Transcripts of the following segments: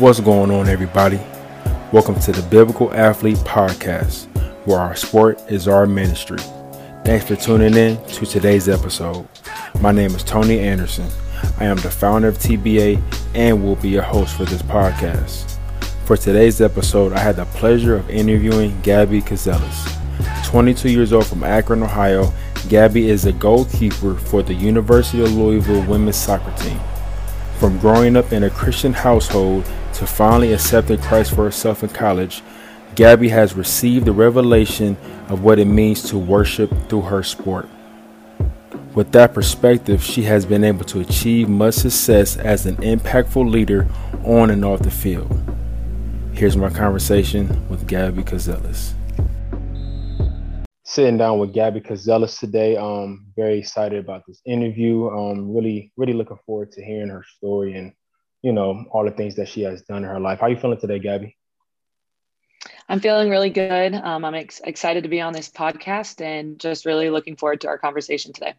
What's going on, everybody? Welcome to the Biblical Athlete Podcast, where our sport is our ministry. Thanks for tuning in to today's episode. My name is Tony Anderson. I am the founder of TBA and will be your host for this podcast. For today's episode, I had the pleasure of interviewing Gabby Kouzelos. 22 years old from Akron, Ohio, Gabby is a goalkeeper for the University of Louisville women's soccer team. From growing up in a Christian household to finally accepting Christ for herself in college, Gabby has received the revelation of what it means to worship through her sport. With that perspective, she has been able to achieve much success as an impactful leader on and off the field. Here's my conversation with Gabby Kouzelos. Sitting down with Gabby Kouzelos today. I'm very excited about this interview. I'm really, really looking forward to hearing her story and you know, all the things that she has done in her life. How are you feeling today, Gabby? I'm feeling really good. Um, I'm ex- excited to be on this podcast and just really looking forward to our conversation today.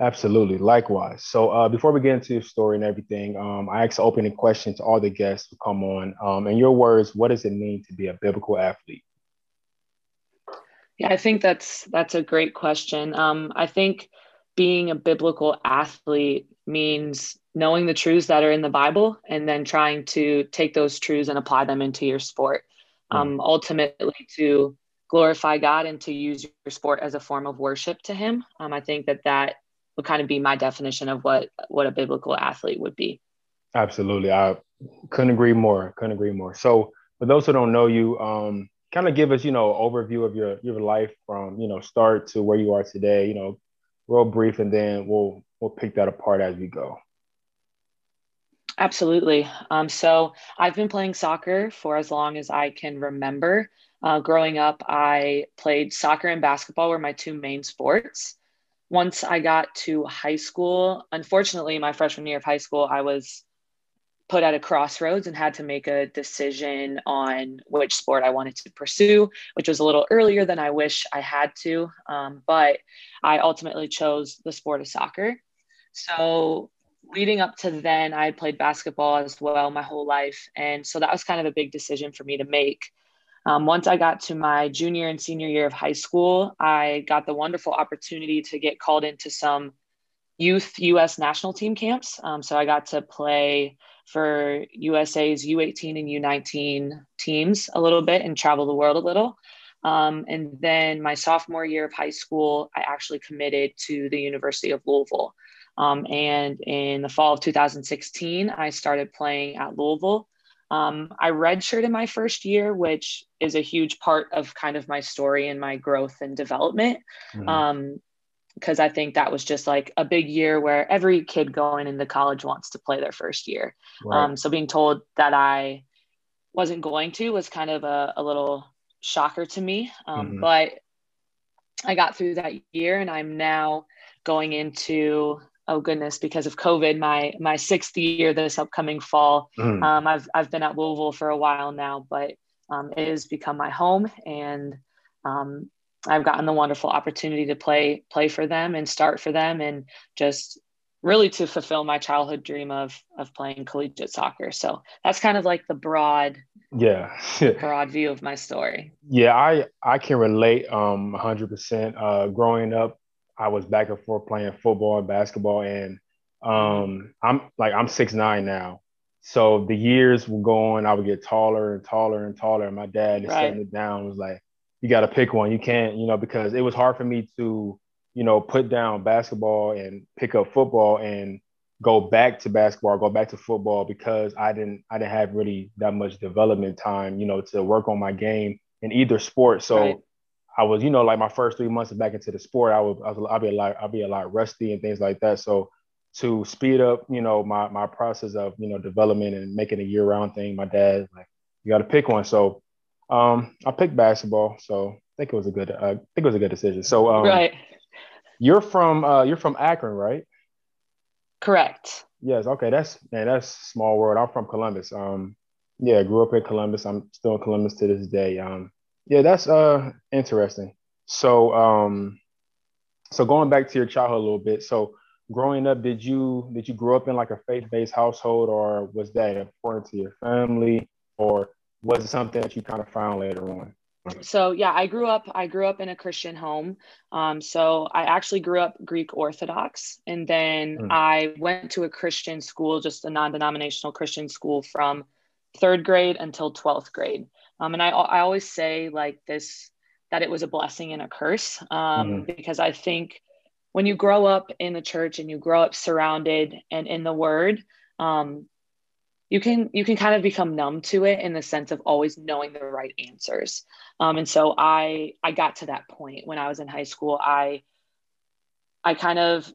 Absolutely. Likewise. So uh, before we get into your story and everything, um, I ask an opening question to all the guests who come on. Um, in your words, what does it mean to be a biblical athlete? Yeah, I think that's that's a great question. Um, I think being a biblical athlete means knowing the truths that are in the Bible and then trying to take those truths and apply them into your sport. Mm. Um, ultimately, to glorify God and to use your sport as a form of worship to Him. Um, I think that that would kind of be my definition of what what a biblical athlete would be. Absolutely, I couldn't agree more. Couldn't agree more. So, for those who don't know you, um, kind of give us, you know, overview of your your life from you know start to where you are today. You know, real brief, and then we'll we'll pick that apart as we go. Absolutely. Um, so I've been playing soccer for as long as I can remember. Uh, growing up, I played soccer and basketball were my two main sports. Once I got to high school, unfortunately, my freshman year of high school, I was put at a crossroads and had to make a decision on which sport I wanted to pursue, which was a little earlier than I wish I had to. Um, but I ultimately chose the sport of soccer. So leading up to then, I had played basketball as well my whole life. And so that was kind of a big decision for me to make. Um, once I got to my junior and senior year of high school, I got the wonderful opportunity to get called into some youth US national team camps. Um, so I got to play for USA's U18 and U19 teams a little bit and travel the world a little. Um, and then my sophomore year of high school, I actually committed to the University of Louisville. Um, and in the fall of 2016, I started playing at Louisville. Um, I redshirted my first year, which is a huge part of kind of my story and my growth and development. Mm-hmm. Um, because I think that was just like a big year where every kid going into college wants to play their first year. Right. Um, so being told that I wasn't going to was kind of a, a little shocker to me. Um, mm-hmm. But I got through that year and I'm now going into oh goodness, because of COVID, my my sixth year this upcoming fall. Mm. Um, I've I've been at Louisville for a while now, but um, it has become my home, and um, I've gotten the wonderful opportunity to play play for them and start for them, and just really to fulfill my childhood dream of of playing collegiate soccer. So that's kind of like the broad yeah broad view of my story yeah i i can relate um 100% uh growing up I was back and forth playing football and basketball, and um, I'm like I'm six nine now. So the years were going, I would get taller and taller and taller. And my dad is right. setting it down was like, you got to pick one. You can't, you know, because it was hard for me to, you know, put down basketball and pick up football and go back to basketball, go back to football because I didn't, I didn't have really that much development time, you know, to work on my game in either sport. So right. I was, you know, like my first three months back into the sport, I would, I'd be a lot, I'd be a lot rusty and things like that. So to speed up, you know, my my process of, you know, development and making a year round thing, my dad like, you got to pick one. So um, I picked basketball. So I think it was a good, uh, I think it was a good decision. So um, right, you're from, uh, you're from Akron, right? Correct. Yes. Okay. That's man. That's small world. I'm from Columbus. Um, yeah, grew up in Columbus. I'm still in Columbus to this day. Um, yeah, that's uh interesting. So um so going back to your childhood a little bit. So growing up, did you did you grow up in like a faith based household, or was that important to your family, or was it something that you kind of found later on? So yeah, I grew up. I grew up in a Christian home. Um, so I actually grew up Greek Orthodox, and then mm. I went to a Christian school, just a non-denominational Christian school, from third grade until twelfth grade. Um, and I I always say like this that it was a blessing and a curse um, mm-hmm. because I think when you grow up in the church and you grow up surrounded and in the Word, um, you can you can kind of become numb to it in the sense of always knowing the right answers. Um, and so i i got to that point when i was in high school. I i kind of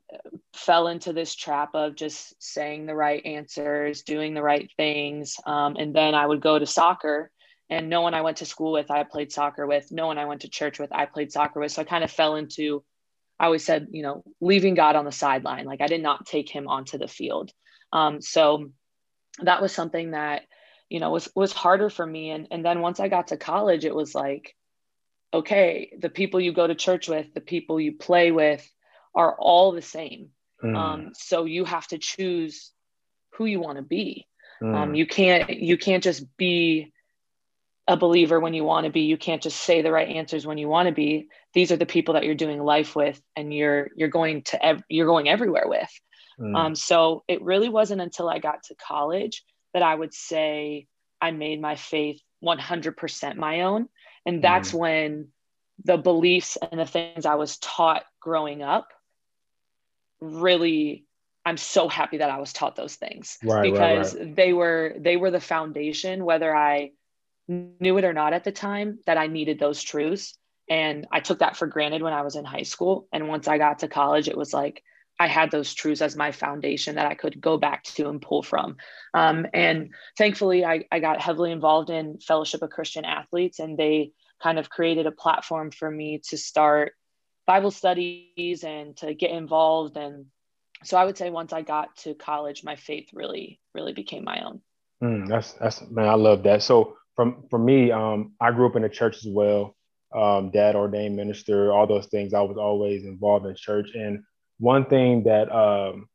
fell into this trap of just saying the right answers doing the right things. Um, and then i would go to soccer and no one i went to school with i played soccer with. No one i went to church with i played soccer with. So i kind of fell into i always said you know leaving god on the sideline. Like i did not take him onto the field. Um, so that was something that you know was was harder for me. And and then once i got to college it was like okay the people you go to church with the people you play with are all the same. Mm. um, so you have to choose who you want to be. Mm. um, you can't you can't just be a believer when you want to be you can't just say the right answers when you want to be these are the people that you're doing life with and you're you're going to ev- you're going everywhere with Mm. Um, so it really wasn't until I got to college that I would say I made my faith 100% my own. And that's mm. when the beliefs and the things I was taught growing up really I'm so happy that I was taught those things right, because right, right. they were they were the foundation whether I knew it or not at the time that I needed those truths and I took that for granted when I was in high school and once I got to college it was like I had those truths as my foundation that I could go back to and pull from. Um, and thankfully, I, I got heavily involved in Fellowship of Christian Athletes, and they kind of created a platform for me to start Bible studies and to get involved. And so I would say once I got to college, my faith really, really became my own. Mm, that's that's man, I love that. So from for me, um, I grew up in the church as well. Um, dad ordained minister, all those things. I was always involved in church, and one thing that um,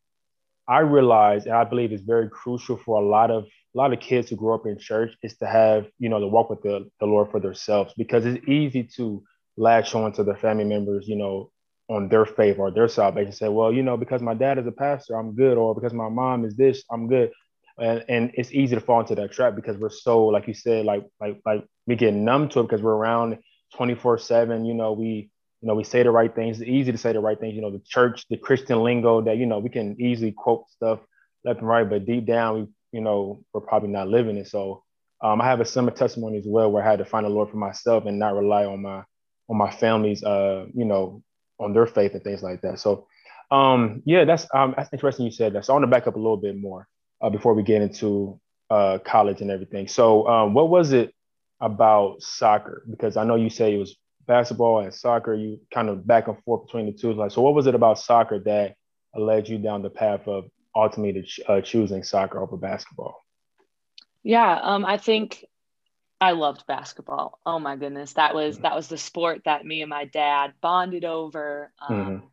I realize, and I believe is very crucial for a lot of a lot of kids who grow up in church, is to have you know to walk with the, the Lord for themselves because it's easy to latch on to the family members, you know, on their faith or their salvation. Say, well, you know, because my dad is a pastor, I'm good, or because my mom is this, I'm good. And, and it's easy to fall into that trap because we're so, like you said, like like like we get numb to it because we're around 24 seven. You know, we you know, we say the right things. It's easy to say the right things. You know, the church, the Christian lingo that you know we can easily quote stuff left and right, but deep down, we you know we're probably not living it. So um, I have a similar testimony as well, where I had to find the Lord for myself and not rely on my on my family's uh you know on their faith and things like that. So um yeah, that's um that's interesting you said that. So I want to back up a little bit more uh, before we get into uh college and everything. So um, what was it about soccer? Because I know you say it was basketball and soccer, you kind of back and forth between the two. Like, so what was it about soccer that led you down the path of ultimately uh, choosing soccer over basketball? Yeah, um, I think I loved basketball. Oh my goodness, that was mm-hmm. that was the sport that me and my dad bonded over. Um, mm-hmm.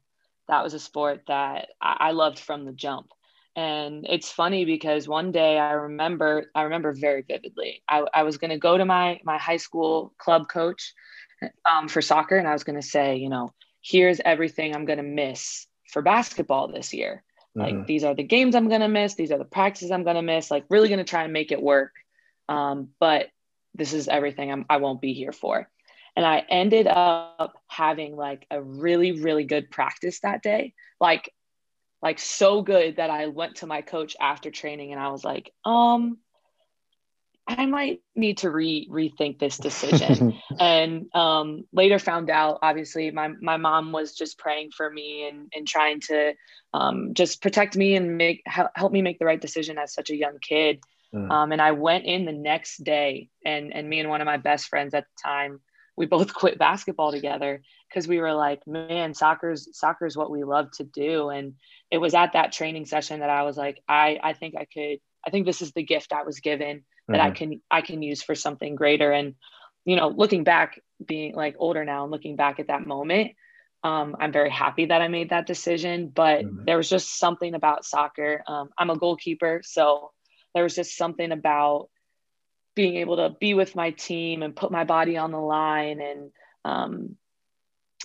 That was a sport that I, I loved from the jump. And it's funny because one day I remember I remember very vividly. I, I was going to go to my my high school club coach um, for soccer, and I was going to say, you know, here's everything I'm going to miss for basketball this year. Like mm-hmm. these are the games I'm going to miss. These are the practices I'm going to miss. Like really going to try and make it work. Um, but this is everything I'm, I won't be here for. And I ended up having like a really, really good practice that day. Like, like so good that I went to my coach after training and I was like, um, I might need to re rethink this decision. and um, later found out, obviously, my my mom was just praying for me and and trying to um, just protect me and make help me make the right decision as such a young kid. Mm. Um, and I went in the next day, and and me and one of my best friends at the time, we both quit basketball together because we were like, man, soccer's soccer's what we love to do. And it was at that training session that I was like, I I think I could. I think this is the gift I was given that mm-hmm. I can I can use for something greater. And you know, looking back, being like older now and looking back at that moment, Um, I'm very happy that I made that decision, but mm-hmm. there was just something about soccer. Um, I'm a goalkeeper, so there was just something about being able to be with my team and put my body on the line and um,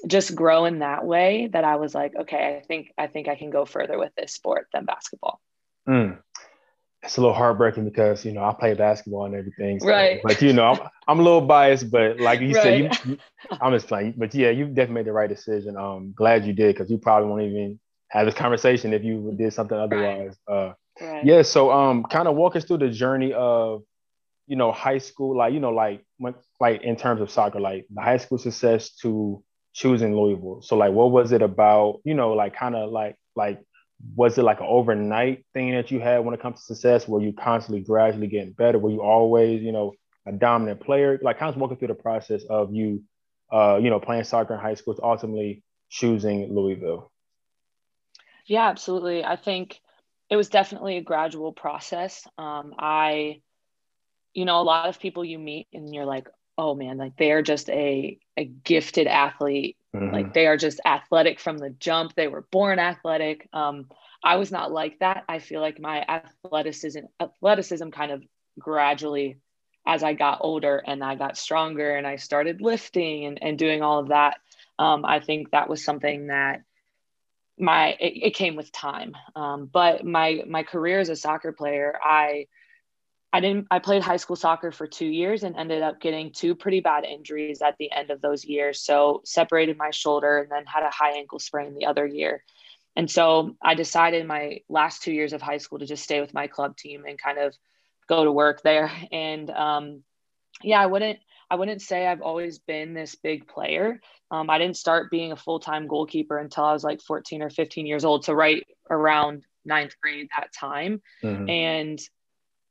just grow in that way that I was like, okay, I think I think I can go further with this sport than basketball. Mm. It's a little heartbreaking because you know I play basketball and everything, so, right? But you know I'm, I'm a little biased, but like you right. said, you, you, I'm just playing. But yeah, you definitely made the right decision. Um, glad you did because you probably won't even have this conversation if you did something otherwise. Right. Uh, right. yeah. So um, kind of walk us through the journey of you know high school, like you know like like in terms of soccer, like the high school success to choosing Louisville. So like, what was it about? You know, like kind of like like was it like an overnight thing that you had when it comes to success? Were you constantly gradually getting better? Were you always, you know, a dominant player? Like kind of walking through the process of you, uh, you know, playing soccer in high school to ultimately choosing Louisville. Yeah, absolutely. I think it was definitely a gradual process. Um, I, you know, a lot of people you meet and you're like, oh man, like they are just a a gifted athlete. Mm-hmm. Like they are just athletic from the jump. They were born athletic. Um, I was not like that. I feel like my athleticism athleticism kind of gradually as I got older and I got stronger and I started lifting and, and doing all of that. Um, I think that was something that my it, it came with time. Um, but my my career as a soccer player, I I didn't I played high school soccer for 2 years and ended up getting two pretty bad injuries at the end of those years. So separated my shoulder and then had a high ankle sprain the other year. And so I decided my last 2 years of high school to just stay with my club team and kind of go to work there and um, yeah, I wouldn't I wouldn't say I've always been this big player. Um, I didn't start being a full time goalkeeper until I was like 14 or 15 years old. So, right around ninth grade that time. Mm-hmm. And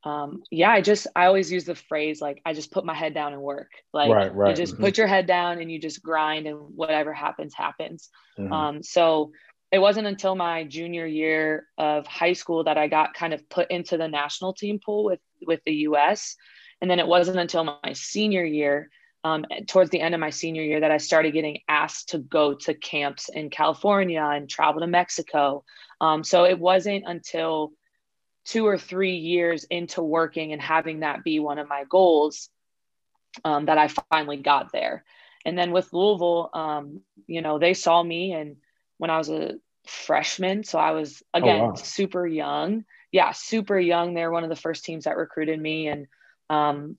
um, yeah, I just I always use the phrase like I just put my head down and work. Like right, right. you just mm-hmm. put your head down and you just grind and whatever happens happens. Mm-hmm. Um, so it wasn't until my junior year of high school that I got kind of put into the national team pool with with the U.S. And then it wasn't until my senior year, um, towards the end of my senior year, that I started getting asked to go to camps in California and travel to Mexico. Um, so it wasn't until two or three years into working and having that be one of my goals um, that I finally got there. And then with Louisville, um, you know, they saw me and when I was a freshman, so I was oh, again oh, wow. super young. Yeah, super young. They're one of the first teams that recruited me, and um,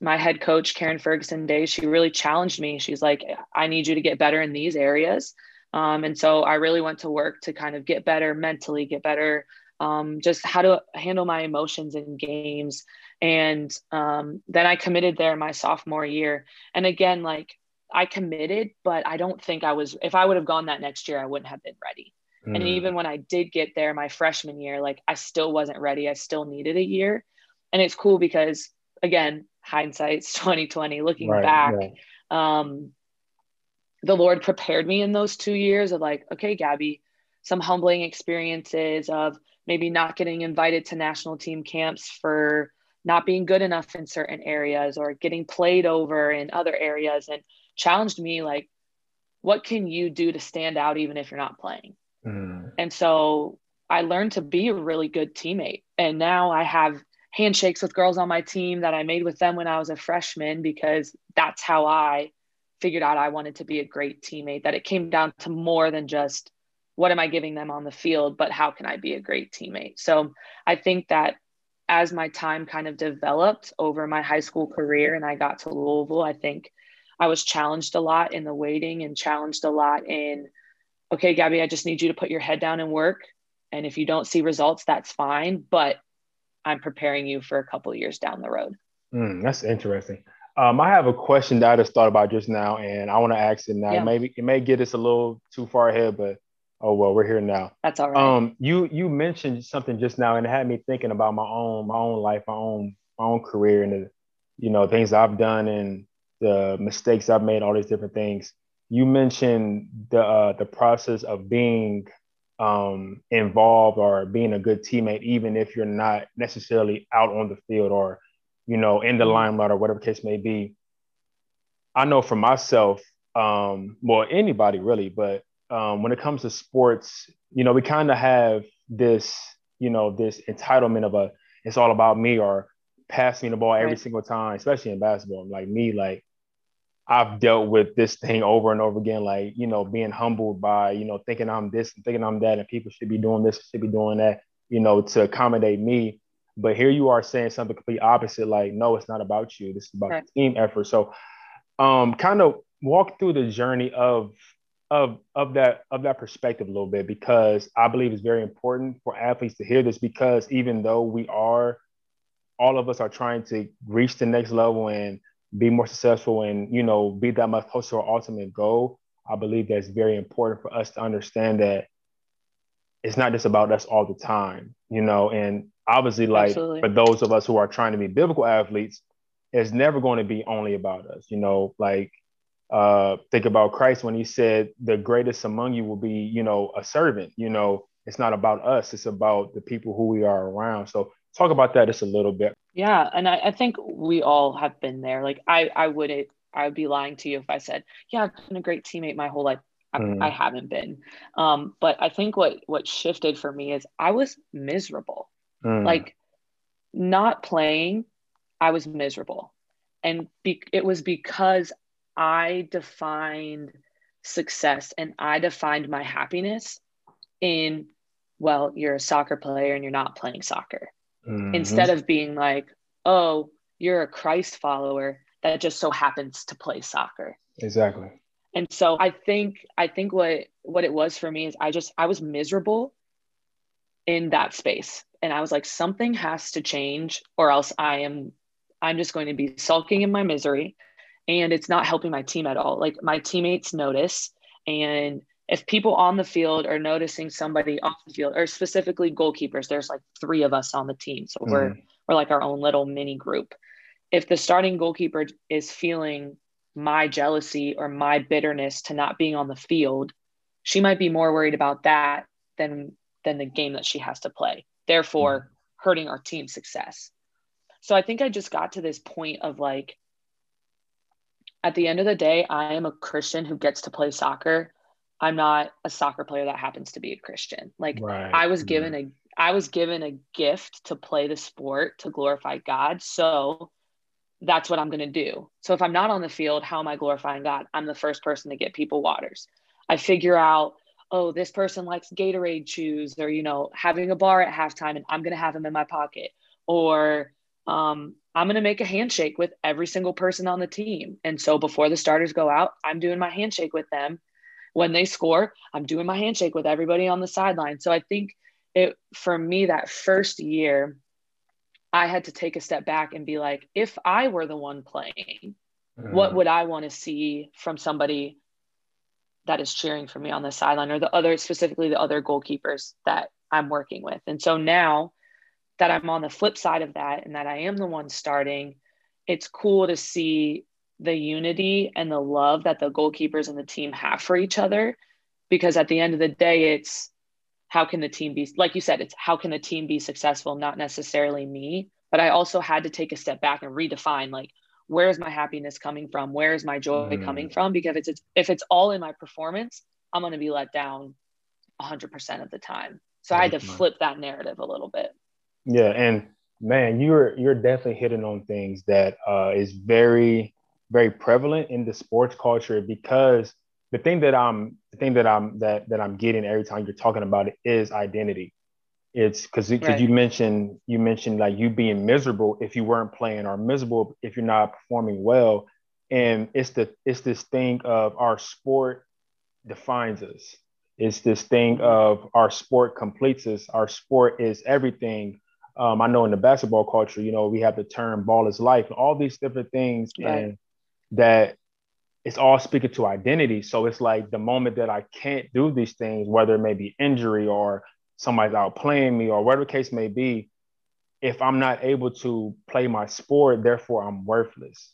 my head coach Karen Ferguson-Dayes, she really challenged me. She's like, "I need you to get better in these areas." Um, and so I really went to work to kind of get better mentally, get better um, just how to handle my emotions in games. And um, then I committed there my sophomore year. And again, like I committed, but I don't think I was, if I would have gone that next year, I wouldn't have been ready. Mm. And even when I did get there my freshman year, like I still wasn't ready. I still needed a year. And it's cool because again, hindsight's 2020, looking right, back, right. Um, the Lord prepared me in those two years of like, okay, Gabby, some humbling experiences of maybe not getting invited to national team camps for not being good enough in certain areas or getting played over in other areas and challenged me like what can you do to stand out even if you're not playing mm. and so i learned to be a really good teammate and now i have handshakes with girls on my team that i made with them when i was a freshman because that's how i figured out i wanted to be a great teammate that it came down to more than just what am I giving them on the field, but how can I be a great teammate? So I think that as my time kind of developed over my high school career and I got to Louisville, I think I was challenged a lot in the waiting and challenged a lot in, okay, Gabby, I just need you to put your head down and work. And if you don't see results, that's fine. But I'm preparing you for a couple years down the road. Mm, that's interesting. Um, I have a question that I just thought about just now, and I want to ask it now. Yeah. Maybe it may get us a little too far ahead, but Oh well, we're here now. That's all right. Um, you you mentioned something just now, and it had me thinking about my own my own life, my own my own career, and the you know things I've done and the mistakes I've made, all these different things. You mentioned the uh, the process of being um, involved or being a good teammate, even if you're not necessarily out on the field or you know in the mm-hmm. limelight or whatever case may be. I know for myself, um, well, anybody really, but um, when it comes to sports, you know, we kind of have this, you know, this entitlement of a, it's all about me or pass me the ball every right. single time, especially in basketball. Like me, like I've dealt with this thing over and over again, like, you know, being humbled by, you know, thinking I'm this and thinking I'm that, and people should be doing this, should be doing that, you know, to accommodate me. But here you are saying something complete opposite, like, no, it's not about you. This is about right. team effort. So um kind of walk through the journey of of of that of that perspective a little bit because I believe it's very important for athletes to hear this because even though we are all of us are trying to reach the next level and be more successful and you know be that much closer to our ultimate goal i believe that's very important for us to understand that it's not just about us all the time you know and obviously like Absolutely. for those of us who are trying to be biblical athletes it's never going to be only about us you know like uh think about christ when he said the greatest among you will be you know a servant you know it's not about us it's about the people who we are around so talk about that just a little bit yeah, and I, I think we all have been there. Like I, I wouldn't, I would be lying to you if I said, yeah, I've been a great teammate my whole life. I, mm. I haven't been. Um, but I think what what shifted for me is I was miserable. Mm. Like not playing, I was miserable, and be, it was because I defined success and I defined my happiness in well, you're a soccer player and you're not playing soccer mm-hmm. instead of being like, oh, you're a Christ follower that just so happens to play soccer. Exactly. And so I think I think what what it was for me is I just I was miserable in that space. And I was like, something has to change, or else I am I'm just going to be sulking in my misery. And it's not helping my team at all. Like my teammates notice and if people on the field are noticing somebody off the field or specifically goalkeepers there's like three of us on the team so mm-hmm. we're we're like our own little mini group if the starting goalkeeper is feeling my jealousy or my bitterness to not being on the field she might be more worried about that than than the game that she has to play therefore mm-hmm. hurting our team success so i think i just got to this point of like at the end of the day i am a christian who gets to play soccer I'm not a soccer player that happens to be a Christian. Like right. I was given a I was given a gift to play the sport to glorify God. So that's what I'm going to do. So if I'm not on the field, how am I glorifying God? I'm the first person to get people waters. I figure out, oh, this person likes Gatorade chews or, you know, having a bar at halftime and I'm going to have them in my pocket. Or um, I'm going to make a handshake with every single person on the team. And so before the starters go out, I'm doing my handshake with them when they score, I'm doing my handshake with everybody on the sideline. So I think it for me that first year, I had to take a step back and be like, if I were the one playing, mm. what would I want to see from somebody that is cheering for me on the sideline or the other specifically the other goalkeepers that I'm working with. And so now that I'm on the flip side of that and that I am the one starting, it's cool to see the unity and the love that the goalkeepers and the team have for each other. Because at the end of the day it's how can the team be like you said it's how can the team be successful not necessarily me. But i also had to take a step back and redefine like where is my happiness coming from? Where is my joy mm. coming from? Because it's, it's if it's all in my performance i'm going to be let down 100% of the time. So i had to flip that narrative a little bit yeah and man you're you're definitely hitting on things that uh, is very very prevalent in the sports culture because the thing that I'm the thing that I'm that that I'm getting every time you're talking about it is identity. It's because right. you mentioned you mentioned like you being miserable if you weren't playing or miserable if you're not performing well, and it's the it's this thing of our sport defines us. It's this thing of our sport completes us. Our sport is everything. Um, I know in the basketball culture, you know, we have the term "ball is life" and all these different things, right. and that it's all speaking to identity. So it's like the moment that I can't do these things, whether it may be injury or somebody's out playing me or whatever the case may be, if I'm not able to play my sport, therefore I'm worthless.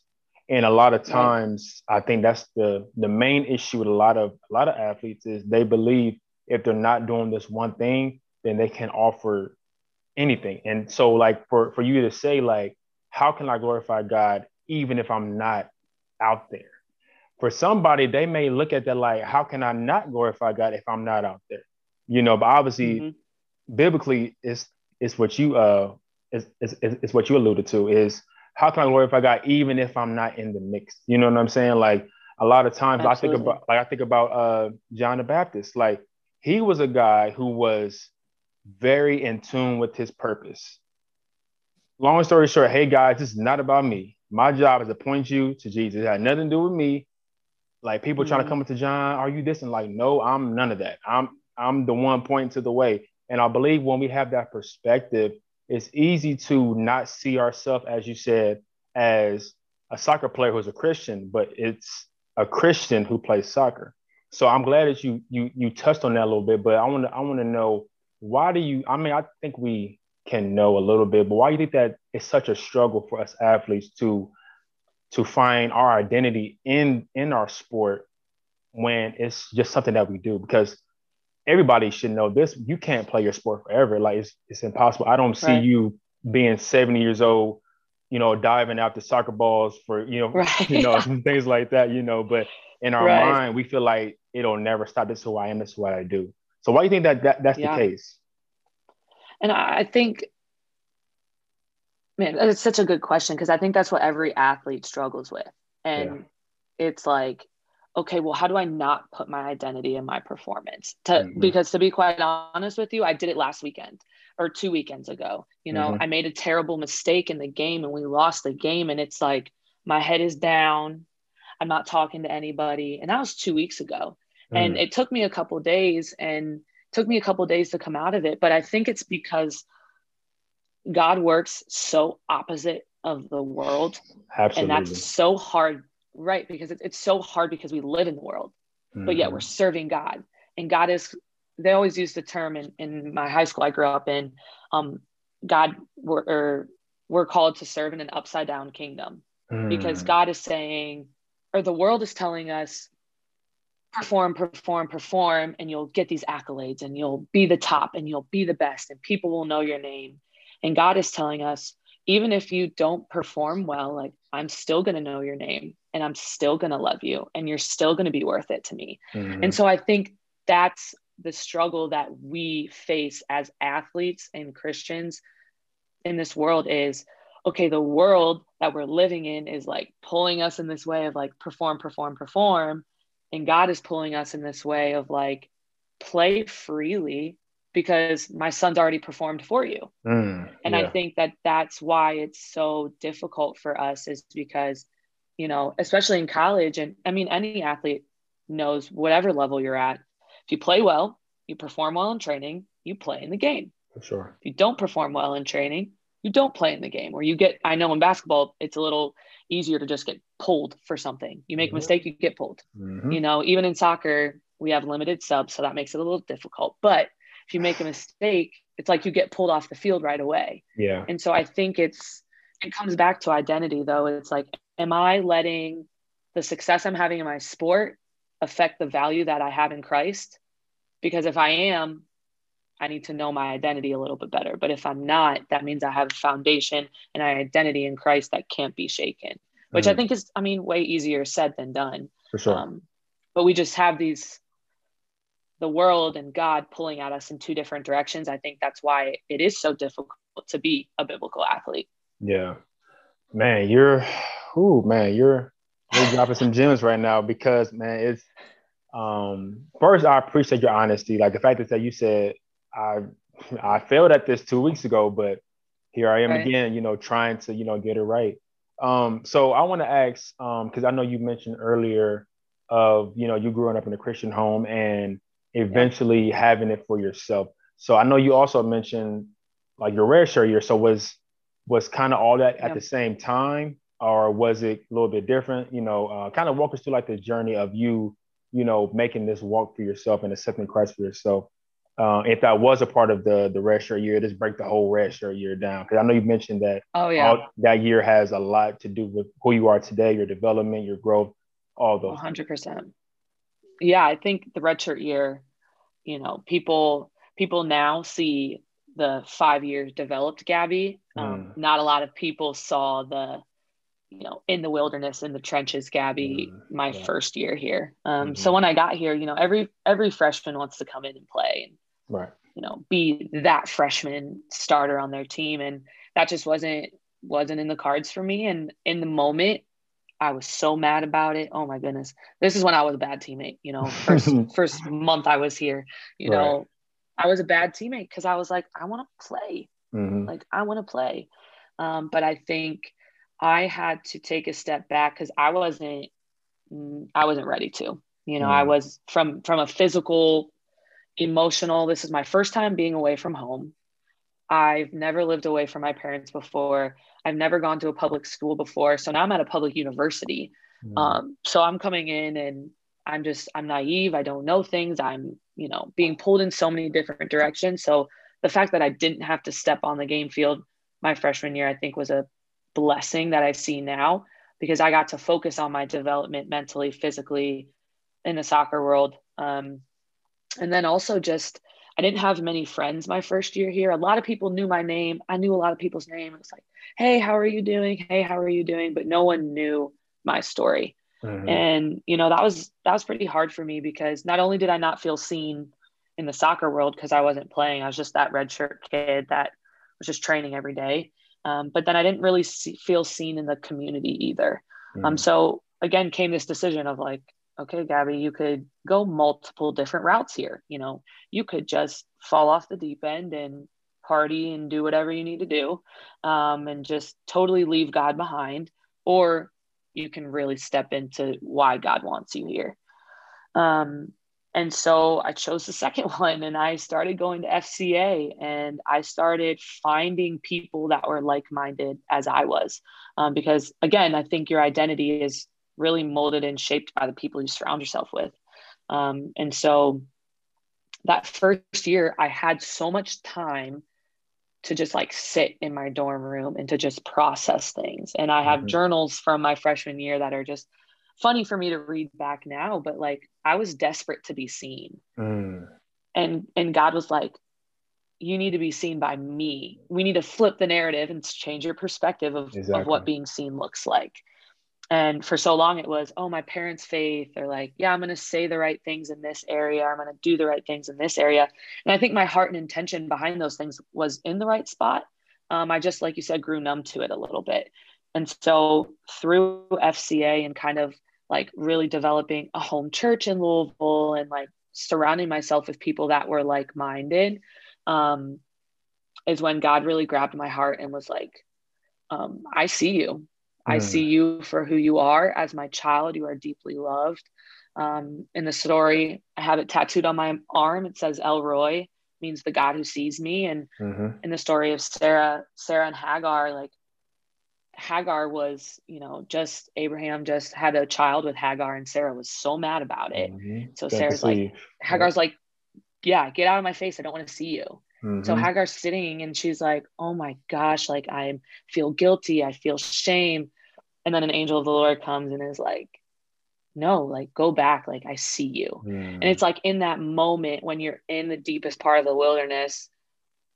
And a lot of times, I think that's the the main issue with a lot of a lot of athletes is they believe if they're not doing this one thing, then they can offer anything. And so, like for for you to say like, how can I glorify God even if I'm not out there. for somebody, they may look at that like, how can I not glorify God if I'm not out there? You know, but obviously, mm-hmm. biblically, it's it's what you uh is is is what you alluded to is how can I glorify God even if I'm not in the mix? You know what I'm saying? Like a lot of times Absolutely. I think about like I think about uh John the Baptist. Like he was a guy who was very in tune with his purpose. Long story short, hey guys, this is not about me. My job is to point you to Jesus. It had nothing to do with me. Like people mm-hmm. trying to come up to John, are you this? And like, no, I'm none of that. I'm I'm the one pointing to the way. And I believe when we have that perspective, it's easy to not see ourselves, as you said, as a soccer player who's a Christian, but it's a Christian who plays soccer. So I'm glad that you you you touched on that a little bit. But I want to I want to know why do you? I mean, I think we can know a little bit, but why do you think that it's such a struggle for us athletes to to find our identity in in our sport when it's just something that we do because everybody should know this you can't play your sport forever like it's, it's impossible i don't see right. you being 70 years old you know diving after soccer balls for you know right. you know things like that you know but in our right. mind we feel like it'll never stop this is who i am this is what i do so why do you think that, that that's yeah. the case and i think man it's such a good question because i think that's what every athlete struggles with and yeah. it's like okay well how do i not put my identity in my performance to mm-hmm. because to be quite honest with you i did it last weekend or two weekends ago you know mm-hmm. i made a terrible mistake in the game and we lost the game and it's like my head is down i'm not talking to anybody and that was two weeks ago and it took me a couple days and took me a couple days to come out of it but i think it's because God works so opposite of the world. Absolutely. And that's so hard, right? Because it's, it's so hard because we live in the world, mm-hmm. but yet we're mm-hmm. serving God. And God is, they always use the term in, in my high school I grew up in, um, God, we're, or we're called to serve in an upside down kingdom mm. because God is saying, or the world is telling us, perform, perform, perform, and you'll get these accolades and you'll be the top and you'll be the best and people will know your name and God is telling us, even if you don't perform well, like I'm still going to know your name and I'm still going to love you and you're still going to be worth it to me. Mm-hmm. And so I think that's the struggle that we face as athletes and Christians in this world is okay, the world that we're living in is like pulling us in this way of like perform, perform, perform. And God is pulling us in this way of like play freely because my son's already performed for you. Mm, and yeah. I think that that's why it's so difficult for us is because, you know, especially in college, and I mean, any athlete knows whatever level you're at. If you play well, you perform well in training, you play in the game. For sure. If you don't perform well in training, you don't play in the game. Or you get, I know in basketball, it's a little easier to just get pulled for something. You make mm-hmm. a mistake, you get pulled. Mm-hmm. You know, even in soccer, we have limited subs, so that makes it a little difficult. But if you make a mistake, it's like you get pulled off the field right away. Yeah. And so I think it's it comes back to identity though. It's like, am I letting the success I'm having in my sport affect the value that I have in Christ? Because if I am, I need to know my identity a little bit better. But if I'm not, that means I have a foundation and an identity in Christ that can't be shaken, which mm. I think is, I mean, way easier said than done. For sure. Um, but we just have these the world and God pulling at us in two different directions. I think that's why it is so difficult to be a biblical athlete. Yeah. Man, you're ooh, man, you're you're dropping some gems right now because man, it's um first I appreciate your honesty. Like the fact that you said I I failed at this two weeks ago, but here I am right. again, you know, trying to, you know, get it right. Um, so I want to ask, um, because I know you mentioned earlier of, you know, you growing up in a Christian home and eventually yeah. having it for yourself. So I know you also mentioned like your red shirt year. So was was kind of all that at the same time, or was it a little bit different? You know, uh, kind of walk us through like the journey of you, you know, making this walk for yourself and accepting Christ for yourself. Uh, if that was a part of the the red shirt year, just break the whole red shirt year down because I know you mentioned that. Oh yeah. All, that year has a lot to do with who you are today, your development, your growth, all those. One hundred percent yeah, I think the redshirt year, you know, people people now see the five years developed Gabby. Um, mm. Not a lot of people saw the you know, in the wilderness, in the trenches, Gabby, mm, my yeah. first year here. Um, mm-hmm. So when I got here, you know, every every freshman wants to come in and play and right. you know be that freshman starter on their team, and that just wasn't wasn't in the cards for me. And in the moment, I was so mad about it. Oh my goodness, this is when I was a bad teammate. You know, first first month I was here, you right. know, I was a bad teammate because I was like, I want to play, mm-hmm. like I want to play. Um, but I think I had to take a step back because I wasn't mm, I wasn't ready to. You know, mm. I was from from a physical, emotional. This is my first time being away from home. I've never lived away from my parents before. I've never gone to a public school before. So now I'm at a public university. Mm. Um, so I'm coming in and I'm just I'm naive. I don't know things. I'm you know being pulled in so many different directions. So the fact that I didn't have to step on the game field my freshman year, I think was a blessing that I see now because I got to focus on my development mentally, physically in the soccer world. Um, and then also just, I didn't have many friends my first year here. A lot of people knew my name. I knew a lot of people's name. It was like, hey, how are you doing? Hey, how are you doing? But no one knew my story. Mm-hmm. And, you know, that was, that was pretty hard for me because not only did I not feel seen in the soccer world because I wasn't playing, I was just that red shirt kid that was just training every day. Um, but then I didn't really see, feel seen in the community either. Mm. Um, so again, came this decision of like, okay, Gabby, you could go multiple different routes here. You know, you could just fall off the deep end and party and do whatever you need to do um, and just totally leave God behind, or you can really step into why God wants you here. Um, and so I chose the second one and I started going to FCA and I started finding people that were like minded as I was. Um, because again, I think your identity is really molded and shaped by the people you surround yourself with. Um, and so that first year, I had so much time to just like sit in my dorm room and to just process things. And I have mm-hmm. journals from my freshman year that are just funny for me to read back now, but like I was desperate to be seen. Mm. And and God was like, you need to be seen by me. We need to flip the narrative and change your perspective of, exactly. of what being seen looks like. And for so long it was, oh, my parents' faith, or like, yeah, I'm gonna say the right things in this area, I'm gonna do the right things in this area. And I think my heart and intention behind those things was in the right spot. Um, I just, like you said, grew numb to it a little bit. And so through FCA and kind of like really developing a home church in Louisville and like surrounding myself with people that were like minded um, is when God really grabbed my heart and was like, um, I see you. Mm. I see you for who you are as my child. You are deeply loved. Um, in the story, I have it tattooed on my arm. It says El Roi, means the God who sees me. And mm-hmm. in the story of Sarah, Sarah and Hagar, like Hagar was, you know, just Abraham just had a child with Hagar, and Sarah was so mad about it. Mm-hmm. So Sarah's like, Hagar's like, yeah, get out of my face. I don't want to see you. Mm-hmm. So Hagar's sitting and she's like, oh my gosh, like I feel guilty. I feel shame. And then an angel of the Lord comes and is like, no, like go back. Like I see you. Mm. And it's like in that moment when you're in the deepest part of the wilderness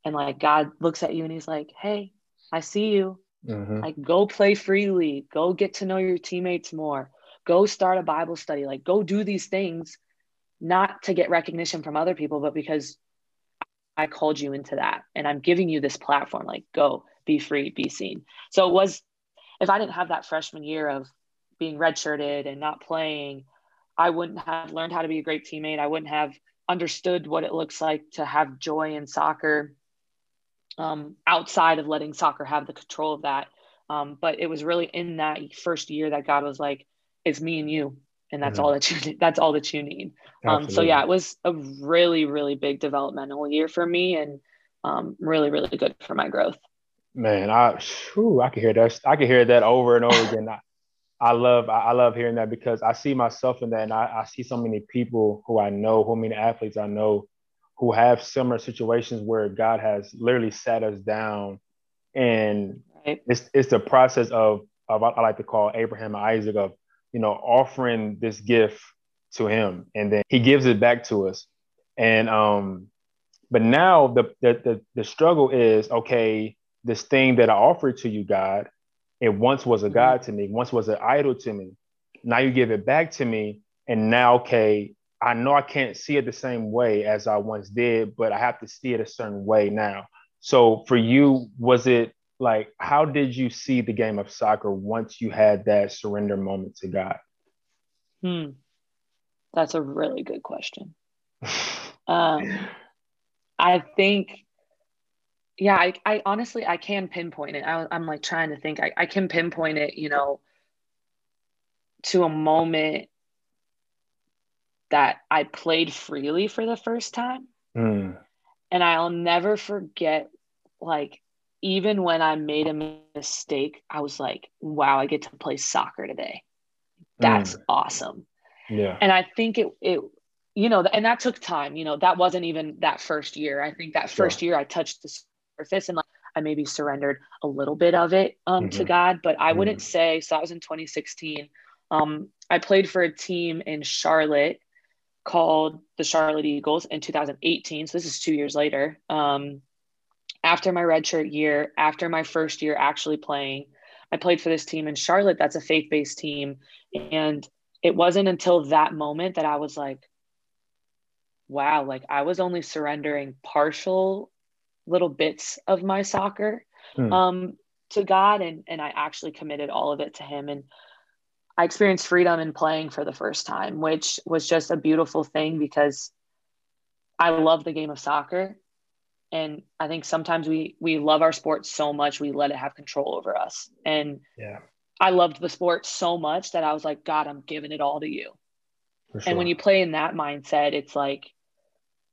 and like God looks at you and he's like, hey, I see you. Mm-hmm. Like, go play freely, go get to know your teammates more, go start a Bible study, like, go do these things, not to get recognition from other people, but because I called you into that and I'm giving you this platform. Like, go be free, be seen. So it was, if I didn't have that freshman year of being redshirted and not playing, I wouldn't have learned how to be a great teammate. I wouldn't have understood what it looks like to have joy in soccer um, outside of letting soccer have the control of that. Um, but it was really in that first year that God was like, "It's me and you, and that's mm-hmm. all that you that's all that you need." Um, so yeah, it was a really really big developmental year for me, and um, really really good for my growth. Man, I whew, I can hear that. I can hear that over and over again. I, I love I love hearing that because I see myself in that, and I, I see so many people who I know, who many athletes I know who have similar situations where God has literally sat us down and right. it's it's the process of of I like to call Abraham and Isaac of you know offering this gift to him and then he gives it back to us and um but now the the the, the struggle is okay this thing that I offered to you God it once was a mm-hmm. god to me, once was an idol to me. Now you give it back to me, and now okay, I know I can't see it the same way as I once did, but I have to see it a certain way now. So for you, was it like how did you see the game of soccer once you had that surrender moment to God? Hmm. That's a really good question. um, I think, yeah, I, I honestly I can pinpoint it. I, am like trying to think. I, I can pinpoint it, you know, to a moment that I played freely for the first time. Mm. And I'll never forget, like, even when I made a mistake, I was like, wow, I get to play soccer today. That's mm. awesome. Yeah. And I think it, it, you know, and that took time. You know, that wasn't even that first year. I think that first sure. year I touched the surface and like I maybe surrendered a little bit of it um, mm-hmm. to God, but I mm-hmm. wouldn't say so. That was in 2016. Um, I played for a team in Charlotte called the Charlotte Eagles in 2018. So this is two years later. Um, after my redshirt year, after my first year actually playing, I played for this team in Charlotte. That's a faith based team. And it wasn't until that moment that I was like, wow, like I was only surrendering partial little bits of my soccer hmm. um, to God. And, and I actually committed all of it to Him. And I experienced freedom in playing for the first time, which was just a beautiful thing because I love the game of soccer. And I think sometimes we we love our sport so much we let it have control over us. And yeah. I loved the sport so much that I was like, God, I'm giving it all to you. Sure. And when you play in that mindset, it's like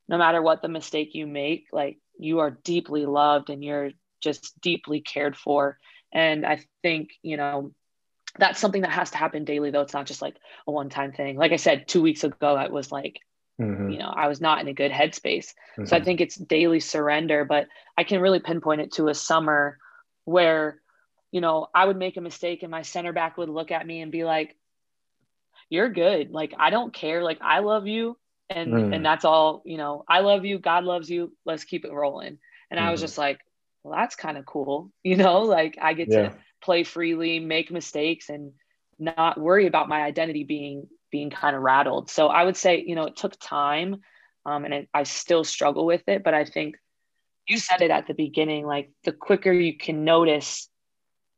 no matter what the mistake you make, like you are deeply loved and you're just deeply cared for. And I think, you know, that's something that has to happen daily though it's not just like a one time thing like i said two weeks ago i was like mm-hmm. you know i was not in a good headspace mm-hmm. so i mm-hmm. think it's daily surrender but i can really pinpoint it to a summer where you know i would make a mistake and my center back would look at me and be like you're good like i don't care like i love you and mm. and that's all you know i love you god loves you let's keep it rolling and mm-hmm. i was mm-hmm. just like well that's kind of cool you know like i get yeah. to play freely, make mistakes, and not worry about my identity being being kind of rattled. So I would say, you know, it took time, um, and it, I still struggle with it. But I think you said it at the beginning, like the quicker you can notice,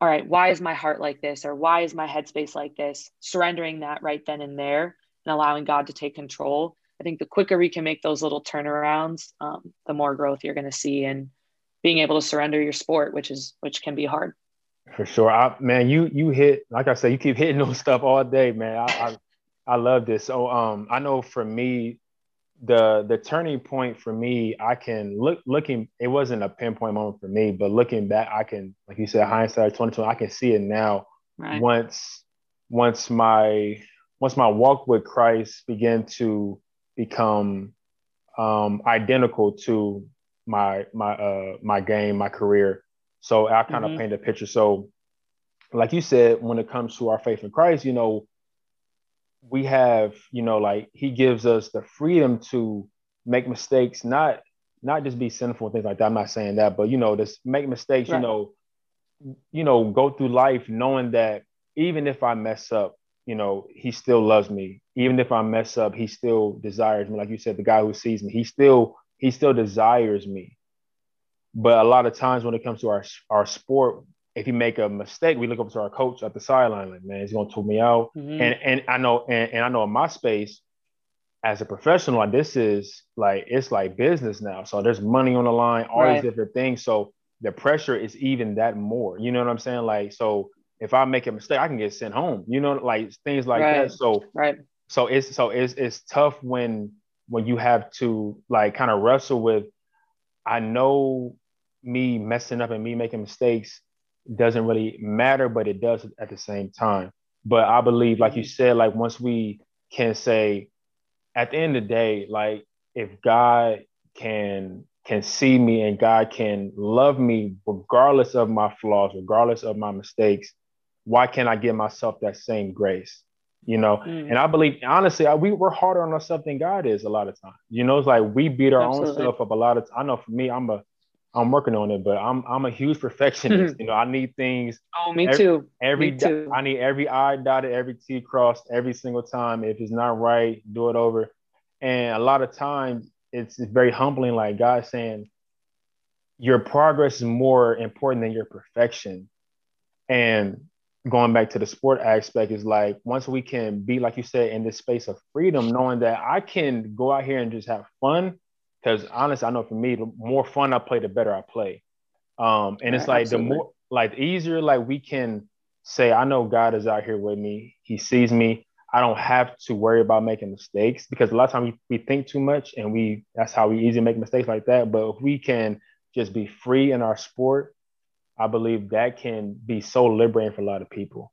all right, why is my heart like this, or why is my headspace like this? Surrendering that right then and there, and allowing God to take control. I think the quicker we can make those little turnarounds, um, the more growth you're going to see, and being able to surrender your sport, which is which can be hard. For sure, I, man. You you hit like I said, you keep hitting those stuff all day, man. I, I I love this. So um, I know for me, the the turning point for me, I can look looking. It wasn't a pinpoint moment for me, but looking back, I can, like you said, hindsight twenty twenty. I can see it now. Right. Once once my once my walk with Christ began to become um, identical to my my uh, my game, my career. So I kind of mm-hmm. paint a picture. So, like you said, when it comes to our faith in Christ, you know, we have, you know, like He gives us the freedom to make mistakes, not not just be sinful and things like that. I'm not saying that, but you know, just make mistakes. Right. You know, you know, go through life knowing that even if I mess up, you know, He still loves me. Even if I mess up, He still desires me. Like you said, the guy who sees me, He still He still desires me. But a lot of times when it comes to our our sport, if you make a mistake, we look up to our coach at the sideline, like, man, he's gonna tool me out. Mm-hmm. And and I know, and, and I know in my space, as a professional, like this is like it's like business now. So there's money on the line, all right. these different things. So the pressure is even that more. You know what I'm saying? Like, so if I make a mistake, I can get sent home. You know, like things like right. that. So right. So it's so it's it's tough when when you have to like kind of wrestle with. I know me messing up and me making mistakes doesn't really matter, but it does at the same time. But I believe, like you mm-hmm. said, like once we can say, at the end of the day, like if God can can see me and God can love me regardless of my flaws, regardless of my mistakes, why can't I give myself that same grace? You know, mm. and I believe honestly, I, we we're harder on ourselves than God is a lot of times. You know, it's like we beat our Absolutely. own self up a lot of. I know for me, I'm a I'm working on it, but I'm I'm a huge perfectionist. you know, I need things. Oh, me every, too. Every me too. I need every I dotted, every T crossed every single time. If it's not right, do it over. And a lot of times it's, it's very humbling, like God saying, your progress is more important than your perfection. And going back to the sport aspect is like once we can be like you said in this space of freedom knowing that i can go out here and just have fun because honestly i know for me the more fun i play the better i play. Um, and yeah, it's like absolutely. the more like easier like we can say i know god is out here with me. He sees me. I don't have to worry about making mistakes because a lot of times we, we think too much and we that's how we easily make mistakes like that. But if we can just be free in our sport I believe that can be so liberating for a lot of people.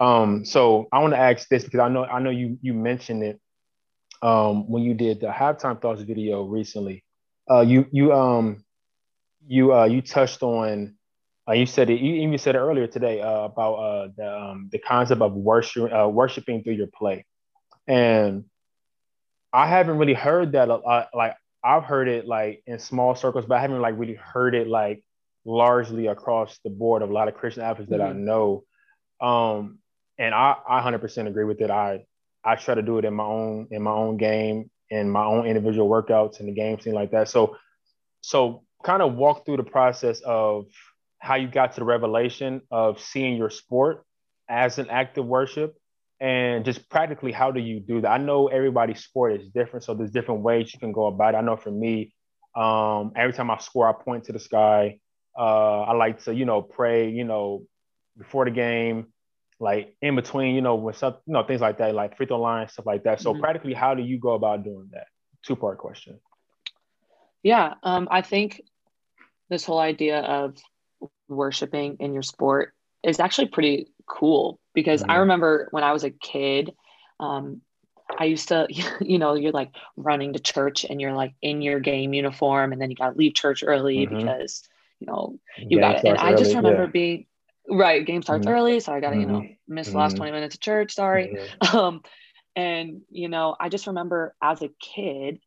Um, so I want to ask this because I know I know you you mentioned it um, when you did the halftime thoughts video recently. Uh, you you um you uh, you touched on uh, you said it you even said it earlier today uh, about uh, the um, the concept of worship uh, worshiping through your play, and I haven't really heard that. Like I've heard it like in small circles, but I haven't like really heard it like largely across the board of a lot of Christian athletes that mm-hmm. I know. Um, and I, I 100% agree with it. I, I try to do it in my own, in my own game, in my own individual workouts and the game scene like that. So, so kind of walk through the process of how you got to the revelation of seeing your sport as an act of worship and just practically how do you do that i know everybody's sport is different so there's different ways you can go about it i know for me um, every time i score i point to the sky uh, I like to, you know, pray, you know, before the game, like in between, you know, when some, you know, things like that, like free throw line, stuff like that. So mm-hmm. practically, how do you go about doing that? Two part question. Yeah, um, I think this whole idea of worshiping in your sport is actually pretty cool because mm-hmm. I remember when I was a kid, um, I used to, you know, you're like running to church and you're like in your game uniform, and then you got to leave church early mm-hmm. because you know, you got it. And I just remember yeah. being right. Game starts mm-hmm. early, so I got to, mm-hmm. you know, mm-hmm. miss the last mm-hmm. 20 minutes of church. Sorry. Mm-hmm. Um, and you know, I just remember as a kid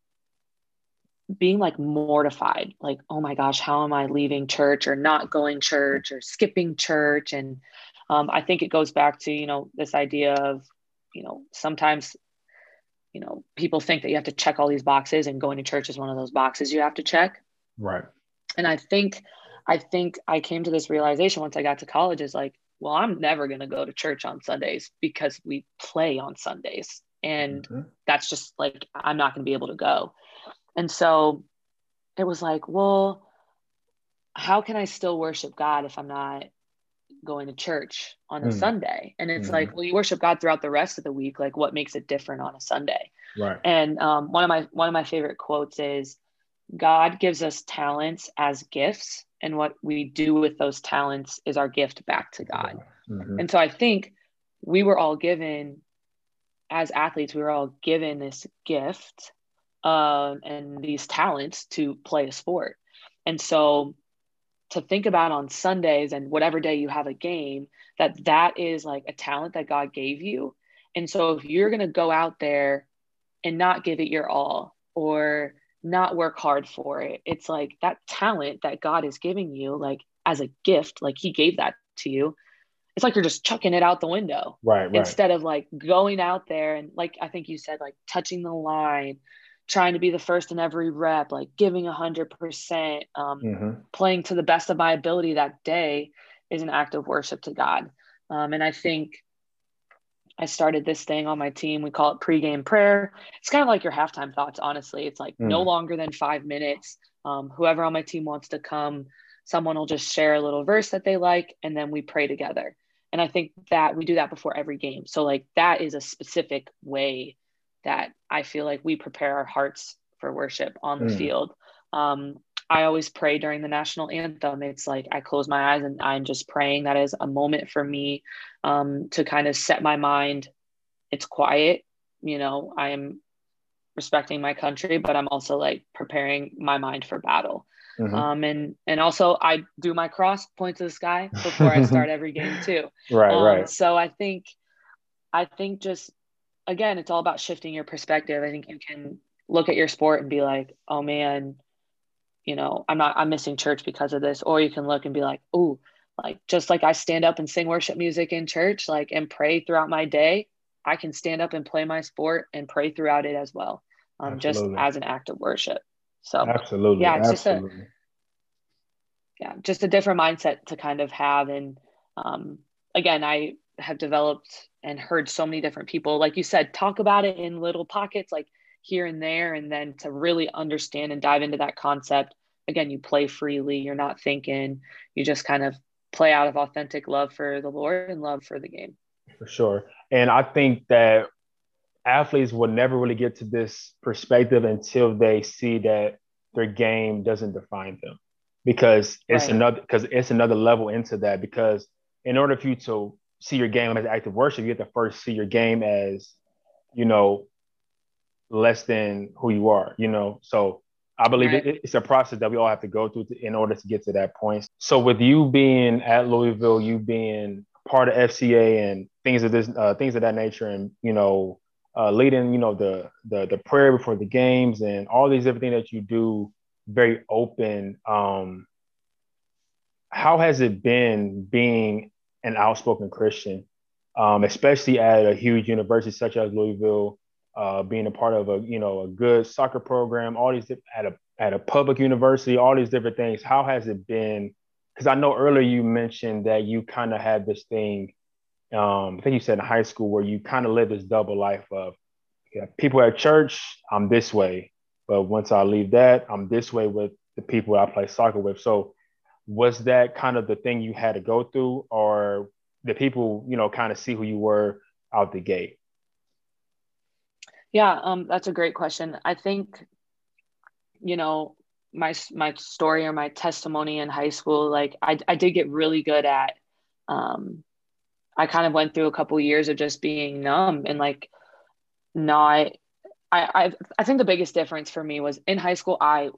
being like mortified, like, oh my gosh, how am I leaving church or not going church or skipping church? And um, I think it goes back to, you know, this idea of, you know, sometimes you know people think that you have to check all these boxes and going to church is one of those boxes you have to check right and i think I think I came to this realization once I got to college is like, well, I'm never going to go to church on Sundays because we play on Sundays. And mm-hmm. that's just like, I'm not going to be able to go. And so it was like, well, how can I still worship God if I'm not going to church on a mm. Sunday? And it's mm. like, well, you worship God throughout the rest of the week. Like, what makes it different on a Sunday? Right. And um, one of my one of my favorite quotes is, God gives us talents as gifts, and what we do with those talents is our gift back to God. Mm-hmm. And so I think we were all given, as athletes, we were all given this gift um, and these talents to play a sport. And so to think about on Sundays and whatever day you have a game, that that is like a talent that God gave you. And so if you're going to go out there and not give it your all or not work hard for it. It's like that talent that God is giving you, like as a gift, like He gave that to you. It's like you're just chucking it out the window. Right. right. Instead of like going out there and, like I think you said, like touching the line, trying to be the first in every rep, like giving a hundred percent, um, mm-hmm. playing to the best of my ability that day is an act of worship to God. Um, and I think I started this thing on my team. We call it pregame prayer. It's kind of like your halftime thoughts, honestly. It's like mm. no longer than five minutes. Um, whoever on my team wants to come, someone will just share a little verse that they like, and then we pray together. And I think that we do that before every game. So, like, that is a specific way that I feel like we prepare our hearts for worship on the mm. field. Um, I always pray during the national anthem. It's like I close my eyes and I'm just praying. That is a moment for me um, to kind of set my mind. It's quiet, you know, I am respecting my country, but I'm also like preparing my mind for battle. Mm-hmm. Um, and and also I do my cross point to the sky before I start every game too. Right, um, right. So I think I think just again, it's all about shifting your perspective. I think you can look at your sport and be like, oh man, you know, I'm not, I'm missing church because of this. Or you can look and be like, oh, like just like I stand up and sing worship music in church, like and pray throughout my day, I can stand up and play my sport and pray throughout it as well, um, just as an act of worship. So absolutely, yeah, it's absolutely. just a yeah, just a different mindset to kind of have. And um, again, I have developed and heard so many different people, like you said, talk about it in little pockets, like here and there, and then to really understand and dive into that concept. Again, you play freely, you're not thinking, you just kind of play out of authentic love for the Lord and love for the game. For sure. And I think that athletes will never really get to this perspective until they see that their game doesn't define them because it's right. another because it's another level into that because in order for you to see your game as active worship you have to first see your game as you know less than who you are you know so I believe right. it, it's a process that we all have to go through to, in order to get to that point. So with you being at Louisville, you being part of FCA and things of this, uh, things of that nature, and you know, uh, leading, you know, the the the prayer before the games and all these everything that you do, very open. Um, how has it been being an outspoken Christian, um, especially at a huge university such as Louisville? Uh, being a part of a you know a good soccer program, all these at a at a public university, all these different things. How has it been? Because I know earlier you mentioned that you kind of had this thing. Um, I think you said in high school where you kind of live this double life of yeah, people at church, I'm this way, but once I leave that, I'm this way with the people I play soccer with. So was that kind of the thing you had to go through, or the people you know kind of see who you were out the gate? Yeah, um, that's a great question. I think, you know, my my story or my testimony in high school, like I I did get really good at. Um, I kind of went through a couple years of just being numb and like not. I I I think the biggest difference for me was in high school. I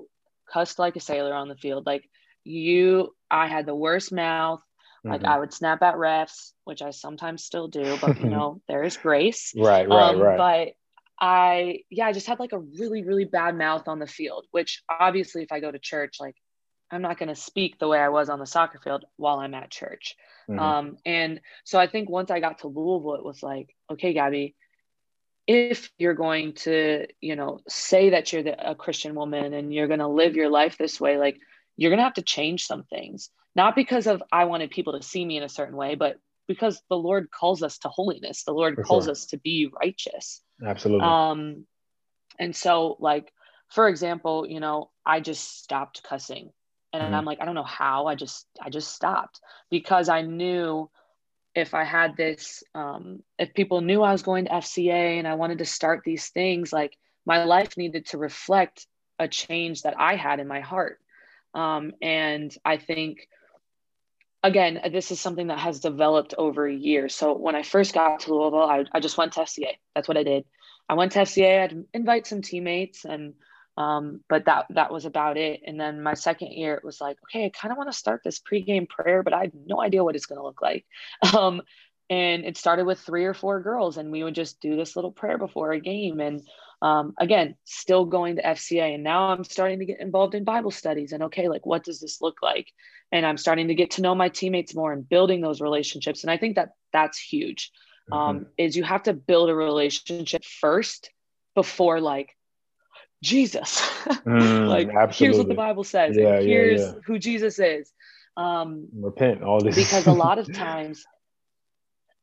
cussed like a sailor on the field. Like you, I had the worst mouth. Like mm-hmm. I would snap at refs, which I sometimes still do, but you know, there is grace. Right, right, um, right. I, yeah, I just had like a really, really bad mouth on the field, which obviously, if I go to church, like I'm not going to speak the way I was on the soccer field while I'm at church. Mm-hmm. Um, and so I think once I got to Louisville, it was like, okay, Gabby, if you're going to, you know, say that you're the, a Christian woman and you're going to live your life this way, like you're going to have to change some things. Not because of I wanted people to see me in a certain way, but because the Lord calls us to holiness. The Lord For calls sure. us to be righteous. Absolutely. Um, and so, like, for example, you know, I just stopped cussing, and mm-hmm. I'm like, I don't know how. I just, I just stopped because I knew if I had this, um, if people knew I was going to FCA and I wanted to start these things, like my life needed to reflect a change that I had in my heart. Um, and I think again, this is something that has developed over a year. So when I first got to Louisville, I, I just went to FCA. That's what I did. I went to FCA. I'd invite some teammates, and um, but that that was about it. And then my second year, it was like, okay, I kind of want to start this pregame prayer, but I have no idea what it's going to look like. Um, and it started with three or four girls, and we would just do this little prayer before a game. And um, again, still going to FCA. And now I'm starting to get involved in Bible studies. And okay, like, what does this look like? And I'm starting to get to know my teammates more and building those relationships. And I think that that's huge. Um, mm-hmm. Is you have to build a relationship first before like Jesus. Mm, like absolutely. here's what the Bible says. Yeah, here's yeah, yeah. who Jesus is. Um, Repent all this because a lot of times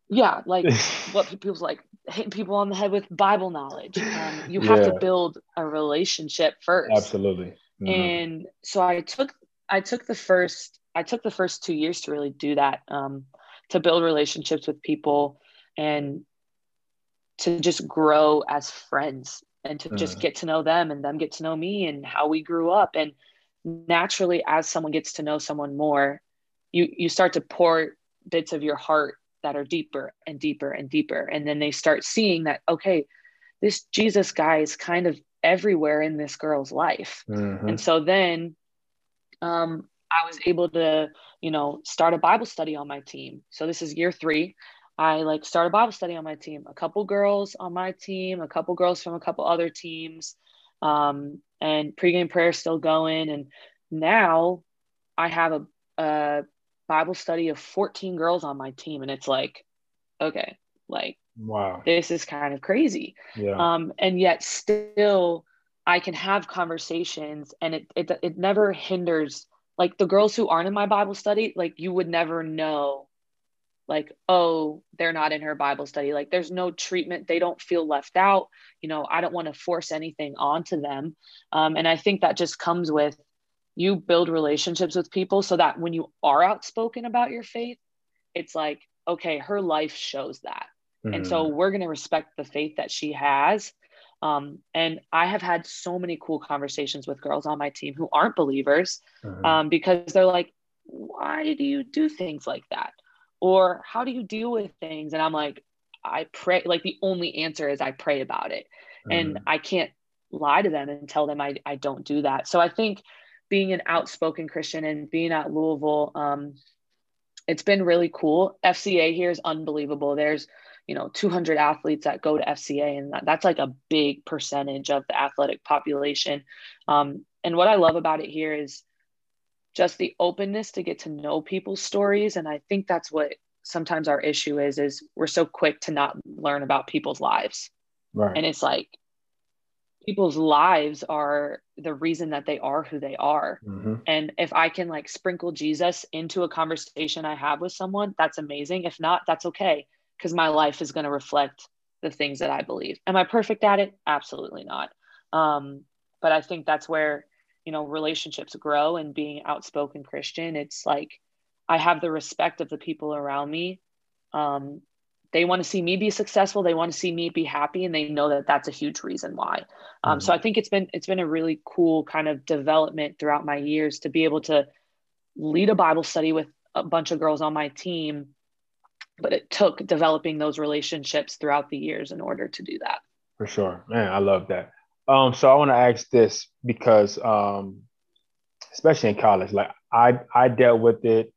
yeah like what people's like hitting people on the head with bible knowledge um, you have yeah. to build a relationship first absolutely mm-hmm. and so i took i took the first i took the first two years to really do that um, to build relationships with people and to just grow as friends and to mm. just get to know them and them get to know me and how we grew up and naturally as someone gets to know someone more you you start to pour bits of your heart that are deeper and deeper and deeper. And then they start seeing that, okay, this Jesus guy is kind of everywhere in this girl's life. Mm-hmm. And so then um, I was able to, you know, start a Bible study on my team. So this is year three. I like start a Bible study on my team. A couple girls on my team, a couple girls from a couple other teams, um, and pregame prayer is still going. And now I have a, a Bible study of 14 girls on my team. And it's like, okay, like, wow, this is kind of crazy. Yeah. Um, and yet still I can have conversations and it, it, it never hinders like the girls who aren't in my Bible study, like you would never know like oh they're not in her bible study like there's no treatment they don't feel left out you know i don't want to force anything onto them um, and i think that just comes with you build relationships with people so that when you are outspoken about your faith it's like okay her life shows that mm-hmm. and so mm-hmm. we're going to respect the faith that she has um, and i have had so many cool conversations with girls on my team who aren't believers mm-hmm. um, because they're like why do you do things like that or how do you deal with things and i'm like i pray like the only answer is i pray about it mm-hmm. and i can't lie to them and tell them I, I don't do that so i think being an outspoken Christian and being at Louisville, um, it's been really cool. FCA here is unbelievable. There's, you know, 200 athletes that go to FCA, and that, that's like a big percentage of the athletic population. Um, and what I love about it here is just the openness to get to know people's stories. And I think that's what sometimes our issue is: is we're so quick to not learn about people's lives. Right. And it's like people's lives are the reason that they are who they are. Mm-hmm. And if I can like sprinkle Jesus into a conversation I have with someone, that's amazing. If not, that's okay because my life is going to reflect the things that I believe. Am I perfect at it? Absolutely not. Um, but I think that's where, you know, relationships grow and being outspoken Christian. It's like I have the respect of the people around me. Um, they want to see me be successful they want to see me be happy and they know that that's a huge reason why. Um, mm-hmm. so i think it's been it's been a really cool kind of development throughout my years to be able to lead a bible study with a bunch of girls on my team but it took developing those relationships throughout the years in order to do that. For sure. Man i love that. Um, so i want to ask this because um, especially in college like i i dealt with it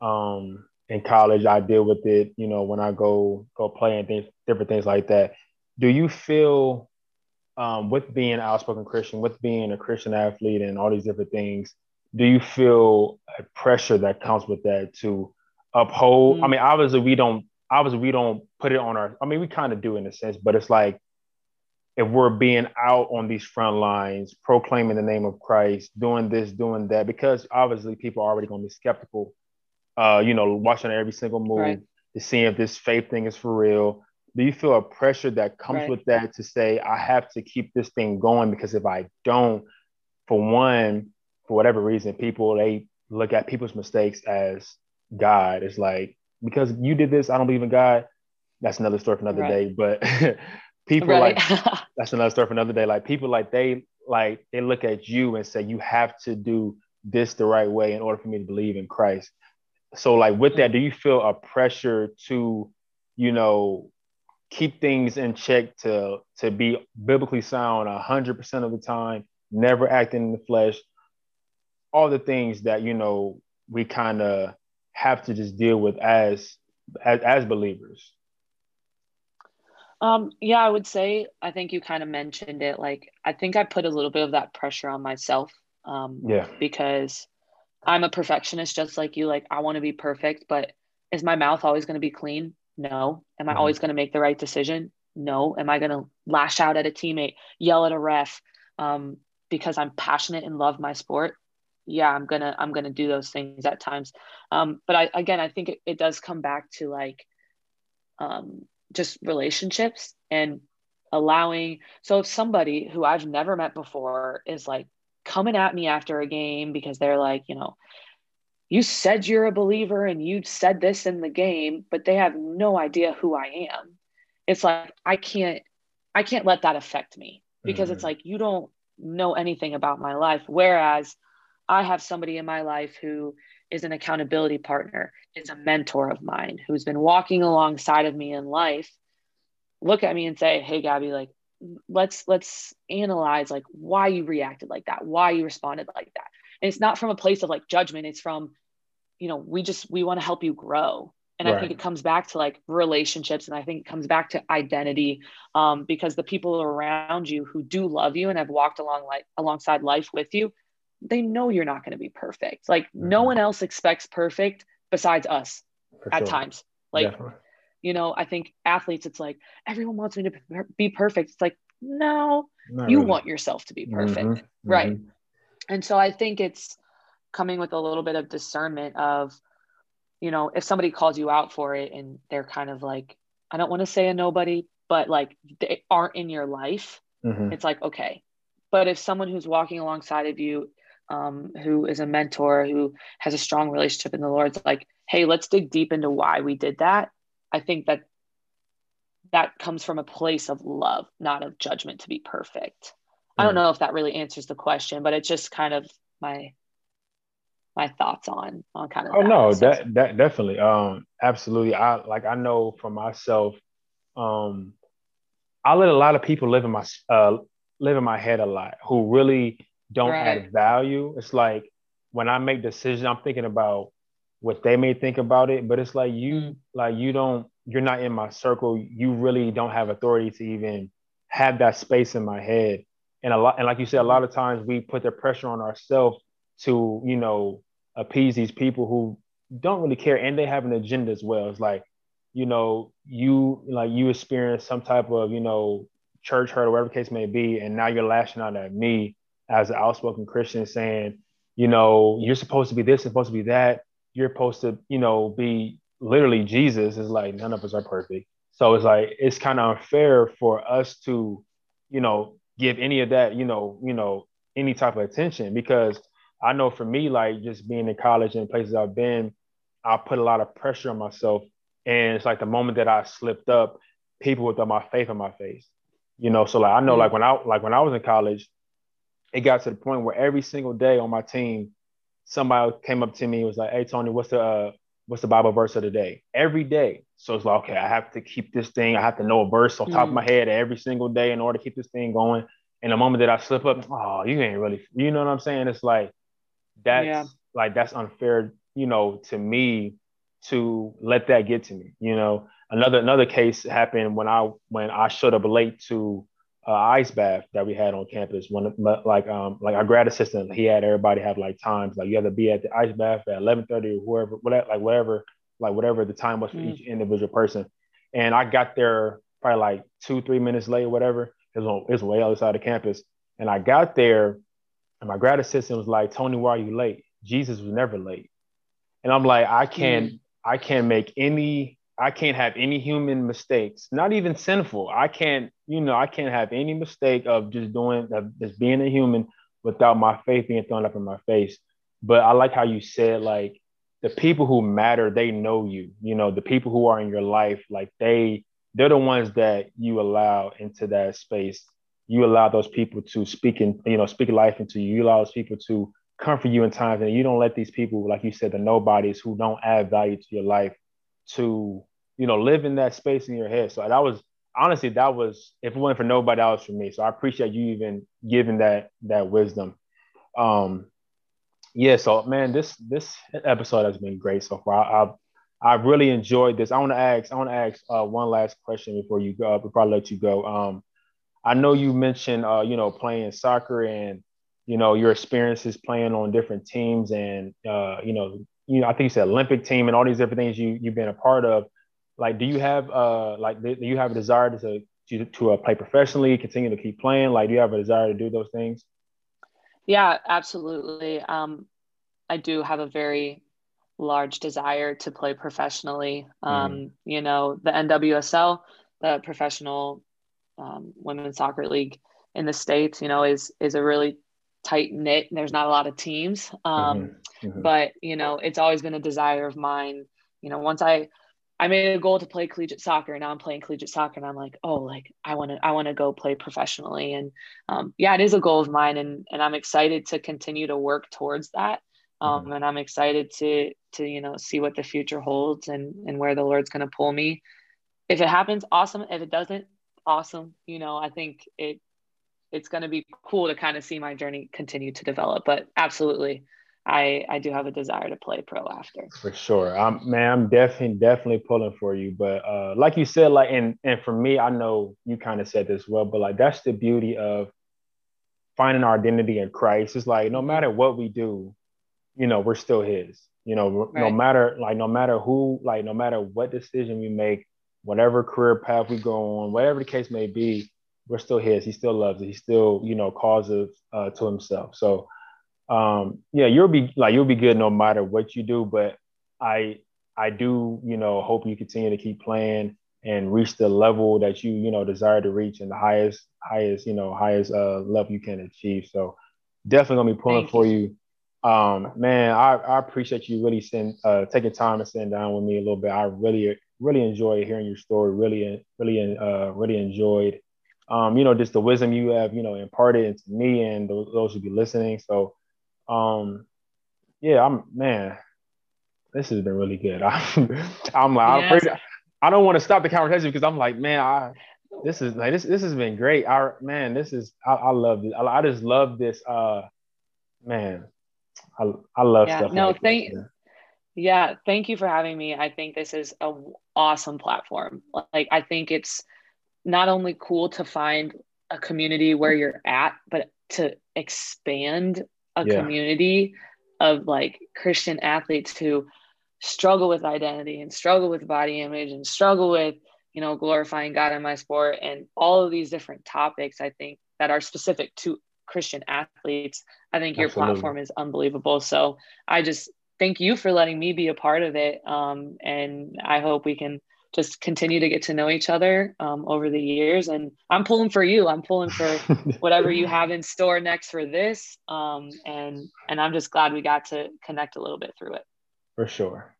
um, in college i deal with it you know when i go go play and things different things like that do you feel um, with being outspoken christian with being a christian athlete and all these different things do you feel a pressure that comes with that to uphold mm-hmm. i mean obviously we don't obviously we don't put it on our i mean we kind of do in a sense but it's like if we're being out on these front lines proclaiming the name of christ doing this doing that because obviously people are already going to be skeptical uh, you know, watching every single move right. to see if this faith thing is for real. Do you feel a pressure that comes right. with that to say, I have to keep this thing going because if I don't, for one, for whatever reason, people they look at people's mistakes as God. It's like, because you did this, I don't believe in God. That's another story for another right. day. But people like that's another story for another day. Like people like they like they look at you and say, you have to do this the right way in order for me to believe in Christ so like with that do you feel a pressure to you know keep things in check to to be biblically sound 100% of the time never acting in the flesh? All the things that you know we kind of have to just deal with as as, as believers. Um yeah i would say i think you kind of mentioned it like i think i put a little bit of that pressure on myself um yeah. because I'm a perfectionist just like you. Like I want to be perfect, but is my mouth always going to be clean? No. Am I mm-hmm. always going to make the right decision? No. Am I going to lash out at a teammate, yell at a ref um, because I'm passionate and love my sport? Yeah, I'm gonna I'm gonna do those things at times. Um, but I again, I think it, it does come back to like um, just relationships and allowing. So if somebody who I've never met before is like coming at me after a game because they're like, you know, you said you're a believer and you said this in the game, but they have no idea who I am. It's like I can't I can't let that affect me because mm-hmm. it's like you don't know anything about my life whereas I have somebody in my life who is an accountability partner, is a mentor of mine who's been walking alongside of me in life. Look at me and say, "Hey Gabby, like let's let's analyze like why you reacted like that why you responded like that and it's not from a place of like judgment it's from you know we just we want to help you grow and right. i think it comes back to like relationships and i think it comes back to identity um, because the people around you who do love you and have walked along like alongside life with you they know you're not going to be perfect. Like mm-hmm. no one else expects perfect besides us For at sure. times. Like, Definitely. You know, I think athletes, it's like everyone wants me to be perfect. It's like, no, not you really. want yourself to be perfect. Mm-hmm. Right. Mm-hmm. And so I think it's coming with a little bit of discernment of, you know, if somebody calls you out for it and they're kind of like, I don't want to say a nobody, but like they aren't in your life, mm-hmm. it's like, okay. But if someone who's walking alongside of you, um, who is a mentor, who has a strong relationship in the Lord's like, hey, let's dig deep into why we did that. I think that that comes from a place of love, not of judgment to be perfect. I don't know if that really answers the question, but it's just kind of my my thoughts on on kind of. Oh no, that that definitely, um, absolutely. I like I know for myself, um, I let a lot of people live in my uh live in my head a lot who really don't right. add value. It's like when I make decisions, I'm thinking about what they may think about it, but it's like you mm. like you don't you're not in my circle. You really don't have authority to even have that space in my head and a lot and like you said a lot of times we put the pressure on ourselves to you know appease these people who don't really care and they have an agenda as well it's like you know you like you experience some type of you know church hurt or whatever case may be and now you're lashing out at me as an outspoken christian saying you know you're supposed to be this supposed to be that you're supposed to you know be literally jesus is like none of us are perfect so it's like it's kind of unfair for us to you know give any of that, you know, you know, any type of attention because I know for me, like just being in college and places I've been, I put a lot of pressure on myself. And it's like the moment that I slipped up, people would throw my faith in my face. You know, so like I know mm-hmm. like when I like when I was in college, it got to the point where every single day on my team, somebody came up to me and was like, Hey Tony, what's the uh, what's the Bible verse of the day? Every day. So it's like, okay, I have to keep this thing. I have to know a verse on top mm of my head every single day in order to keep this thing going. And the moment that I slip up, oh, you ain't really, you know what I'm saying? It's like that's yeah. like that's unfair, you know, to me to let that get to me. You know, another another case happened when I when I showed up late to uh, ice bath that we had on campus. When like um like our grad assistant, he had everybody have like times like you have to be at the ice bath at eleven thirty or whoever, whatever like whatever like whatever the time was for mm. each individual person. And I got there probably like two, three minutes late or whatever. It was, on, it was way outside of campus. And I got there and my grad assistant was like, Tony, why are you late? Jesus was never late. And I'm like, I can't, mm. I can't make any, I can't have any human mistakes, not even sinful. I can't, you know, I can't have any mistake of just doing, of just being a human without my faith being thrown up in my face. But I like how you said, like, the people who matter, they know you. You know, the people who are in your life, like they they're the ones that you allow into that space. You allow those people to speak in, you know, speak life into you. You allow those people to comfort you in times, and you don't let these people, like you said, the nobodies who don't add value to your life, to you know, live in that space in your head. So that was honestly, that was if it wasn't for nobody else for me. So I appreciate you even giving that that wisdom. Um, yeah, so man, this this episode has been great so far. I, have I've really enjoyed this. I want to ask I want to ask uh, one last question before you go before I let you go. Um, I know you mentioned uh, you know playing soccer and you know your experiences playing on different teams and uh, you know you know I think you said Olympic team and all these different things you you've been a part of. Like, do you have uh like do you have a desire to to, to uh, play professionally, continue to keep playing? Like, do you have a desire to do those things? Yeah, absolutely. Um, I do have a very large desire to play professionally. Mm-hmm. Um, mm. You know, the NWSL, the professional um, women's soccer league in the states, you know, is is a really tight knit. And there's not a lot of teams, um, mm-hmm. Mm-hmm. but you know, it's always been a desire of mine. You know, once I I made a goal to play collegiate soccer, and now I'm playing collegiate soccer, and I'm like, oh, like I want to, I want to go play professionally, and um, yeah, it is a goal of mine, and and I'm excited to continue to work towards that, um, mm-hmm. and I'm excited to to you know see what the future holds and and where the Lord's going to pull me. If it happens, awesome. If it doesn't, awesome. You know, I think it it's going to be cool to kind of see my journey continue to develop, but absolutely I I do have a desire to play pro after. For sure, I'm man. I'm definitely definitely pulling for you. But uh, like you said, like and and for me, I know you kind of said this well, but like that's the beauty of finding our identity in Christ. It's like no matter what we do, you know, we're still His. You know, right. no matter like no matter who, like no matter what decision we make, whatever career path we go on, whatever the case may be, we're still His. He still loves it. He still, you know, calls it uh, to Himself. So, um, yeah, you'll be like you'll be good no matter what you do. But I, I do, you know, hope you continue to keep playing and reach the level that you, you know, desire to reach and the highest, highest, you know, highest uh, level you can achieve. So, definitely gonna be pulling Thank for you. you um, man, I, I appreciate you really send, uh, taking time to sit down with me a little bit. I really, really enjoyed hearing your story. Really, really, uh, really enjoyed, um, you know, just the wisdom you have, you know, imparted into me and those, those who be listening. So, um, yeah, I'm man, this has been really good. I'm, I'm like, yes. I'm I don't want to stop the conversation because I'm like, man, I, this is like this, this has been great. I, man, this is, I, I love this. I, I just love this, uh, man, I, I love yeah, stuff. No, like thank this, yeah, thank you for having me. I think this is a awesome platform. Like I think it's not only cool to find a community where you're at, but to expand a yeah. community of like Christian athletes who struggle with identity and struggle with body image and struggle with, you know, glorifying God in my sport and all of these different topics I think that are specific to Christian athletes. I think your Absolutely. platform is unbelievable. So I just thank you for letting me be a part of it. Um, and I hope we can just continue to get to know each other um, over the years. And I'm pulling for you. I'm pulling for whatever you have in store next for this. Um, and and I'm just glad we got to connect a little bit through it. For sure.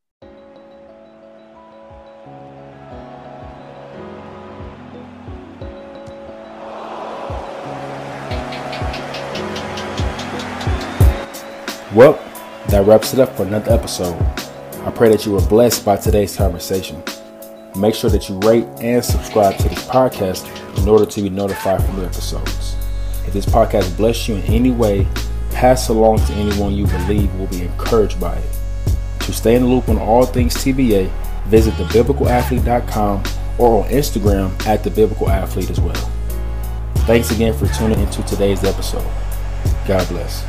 Well, that wraps it up for another episode. I pray that you were blessed by today's conversation. Make sure that you rate and subscribe to this podcast in order to be notified for new episodes. If this podcast blessed you in any way, pass along to anyone you believe will be encouraged by it. To stay in the loop on all things TBA, visit thebiblicalathlete.com or on Instagram at thebiblicalathlete as well. Thanks again for tuning into today's episode. God bless.